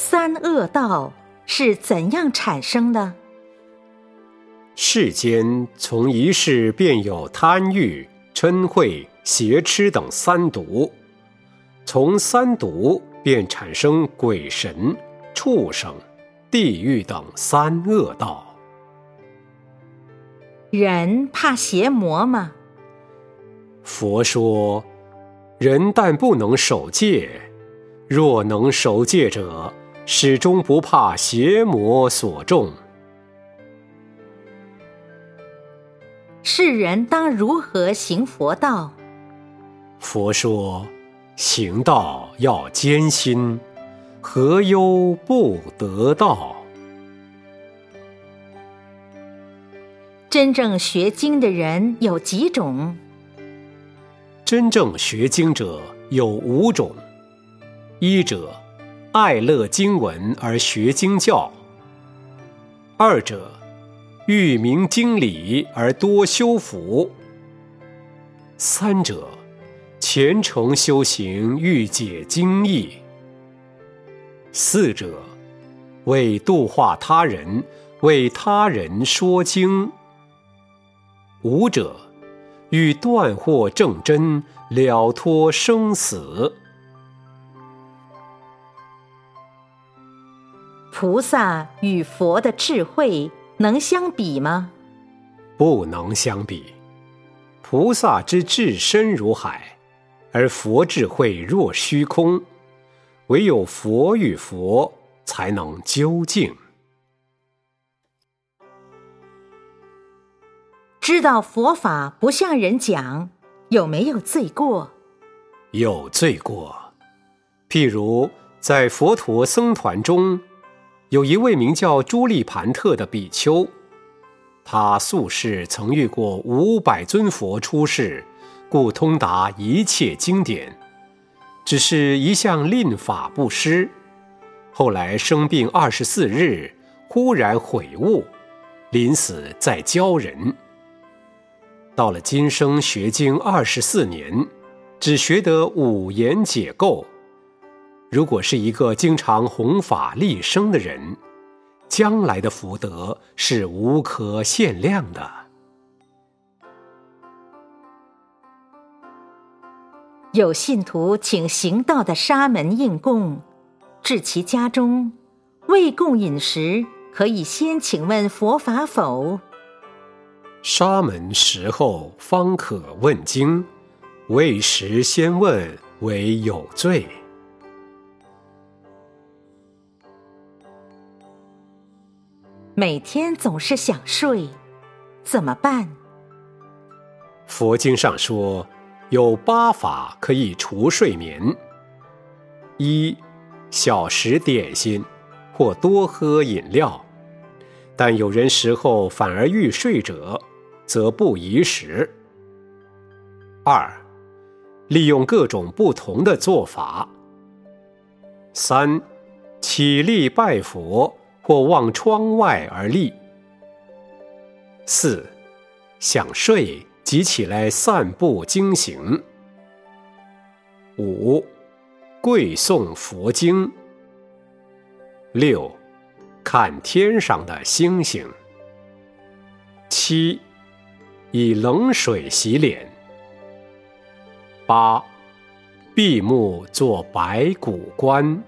三恶道是怎样产生的？世间从一世便有贪欲、嗔恚、邪痴等三毒，从三毒便产生鬼神、畜生、地狱等三恶道。人怕邪魔吗？佛说，人但不能守戒，若能守戒者，始终不怕邪魔所中。世人当如何行佛道？佛说，行道要艰辛，何忧不得道？真正学经的人有几种？真正学经者有五种：一者，爱乐经文而学经教；二者，欲明经理而多修福；三者，虔诚修行欲解经义；四者，为度化他人，为他人说经；五者，欲断惑正真，了脱生死。菩萨与佛的智慧。能相比吗？不能相比。菩萨之智深如海，而佛智慧若虚空。唯有佛与佛才能究竟。知道佛法不向人讲，有没有罪过？有罪过。譬如在佛陀僧团中。有一位名叫朱利盘特的比丘，他素世曾遇过五百尊佛出世，故通达一切经典，只是一向令法不施。后来生病二十四日，忽然悔悟，临死再教人。到了今生学经二十四年，只学得五言解构。如果是一个经常弘法利生的人，将来的福德是无可限量的。有信徒请行道的沙门应供，至其家中，未供饮食，可以先请问佛法否？沙门食后方可问经，未食先问为有罪。每天总是想睡，怎么办？佛经上说，有八法可以除睡眠：一、小食点心，或多喝饮料；但有人食后反而欲睡者，则不宜食。二、利用各种不同的做法。三、起立拜佛。或望窗外而立。四，想睡即起来散步经行。五，跪诵佛经。六，看天上的星星。七，以冷水洗脸。八，闭目做白骨观。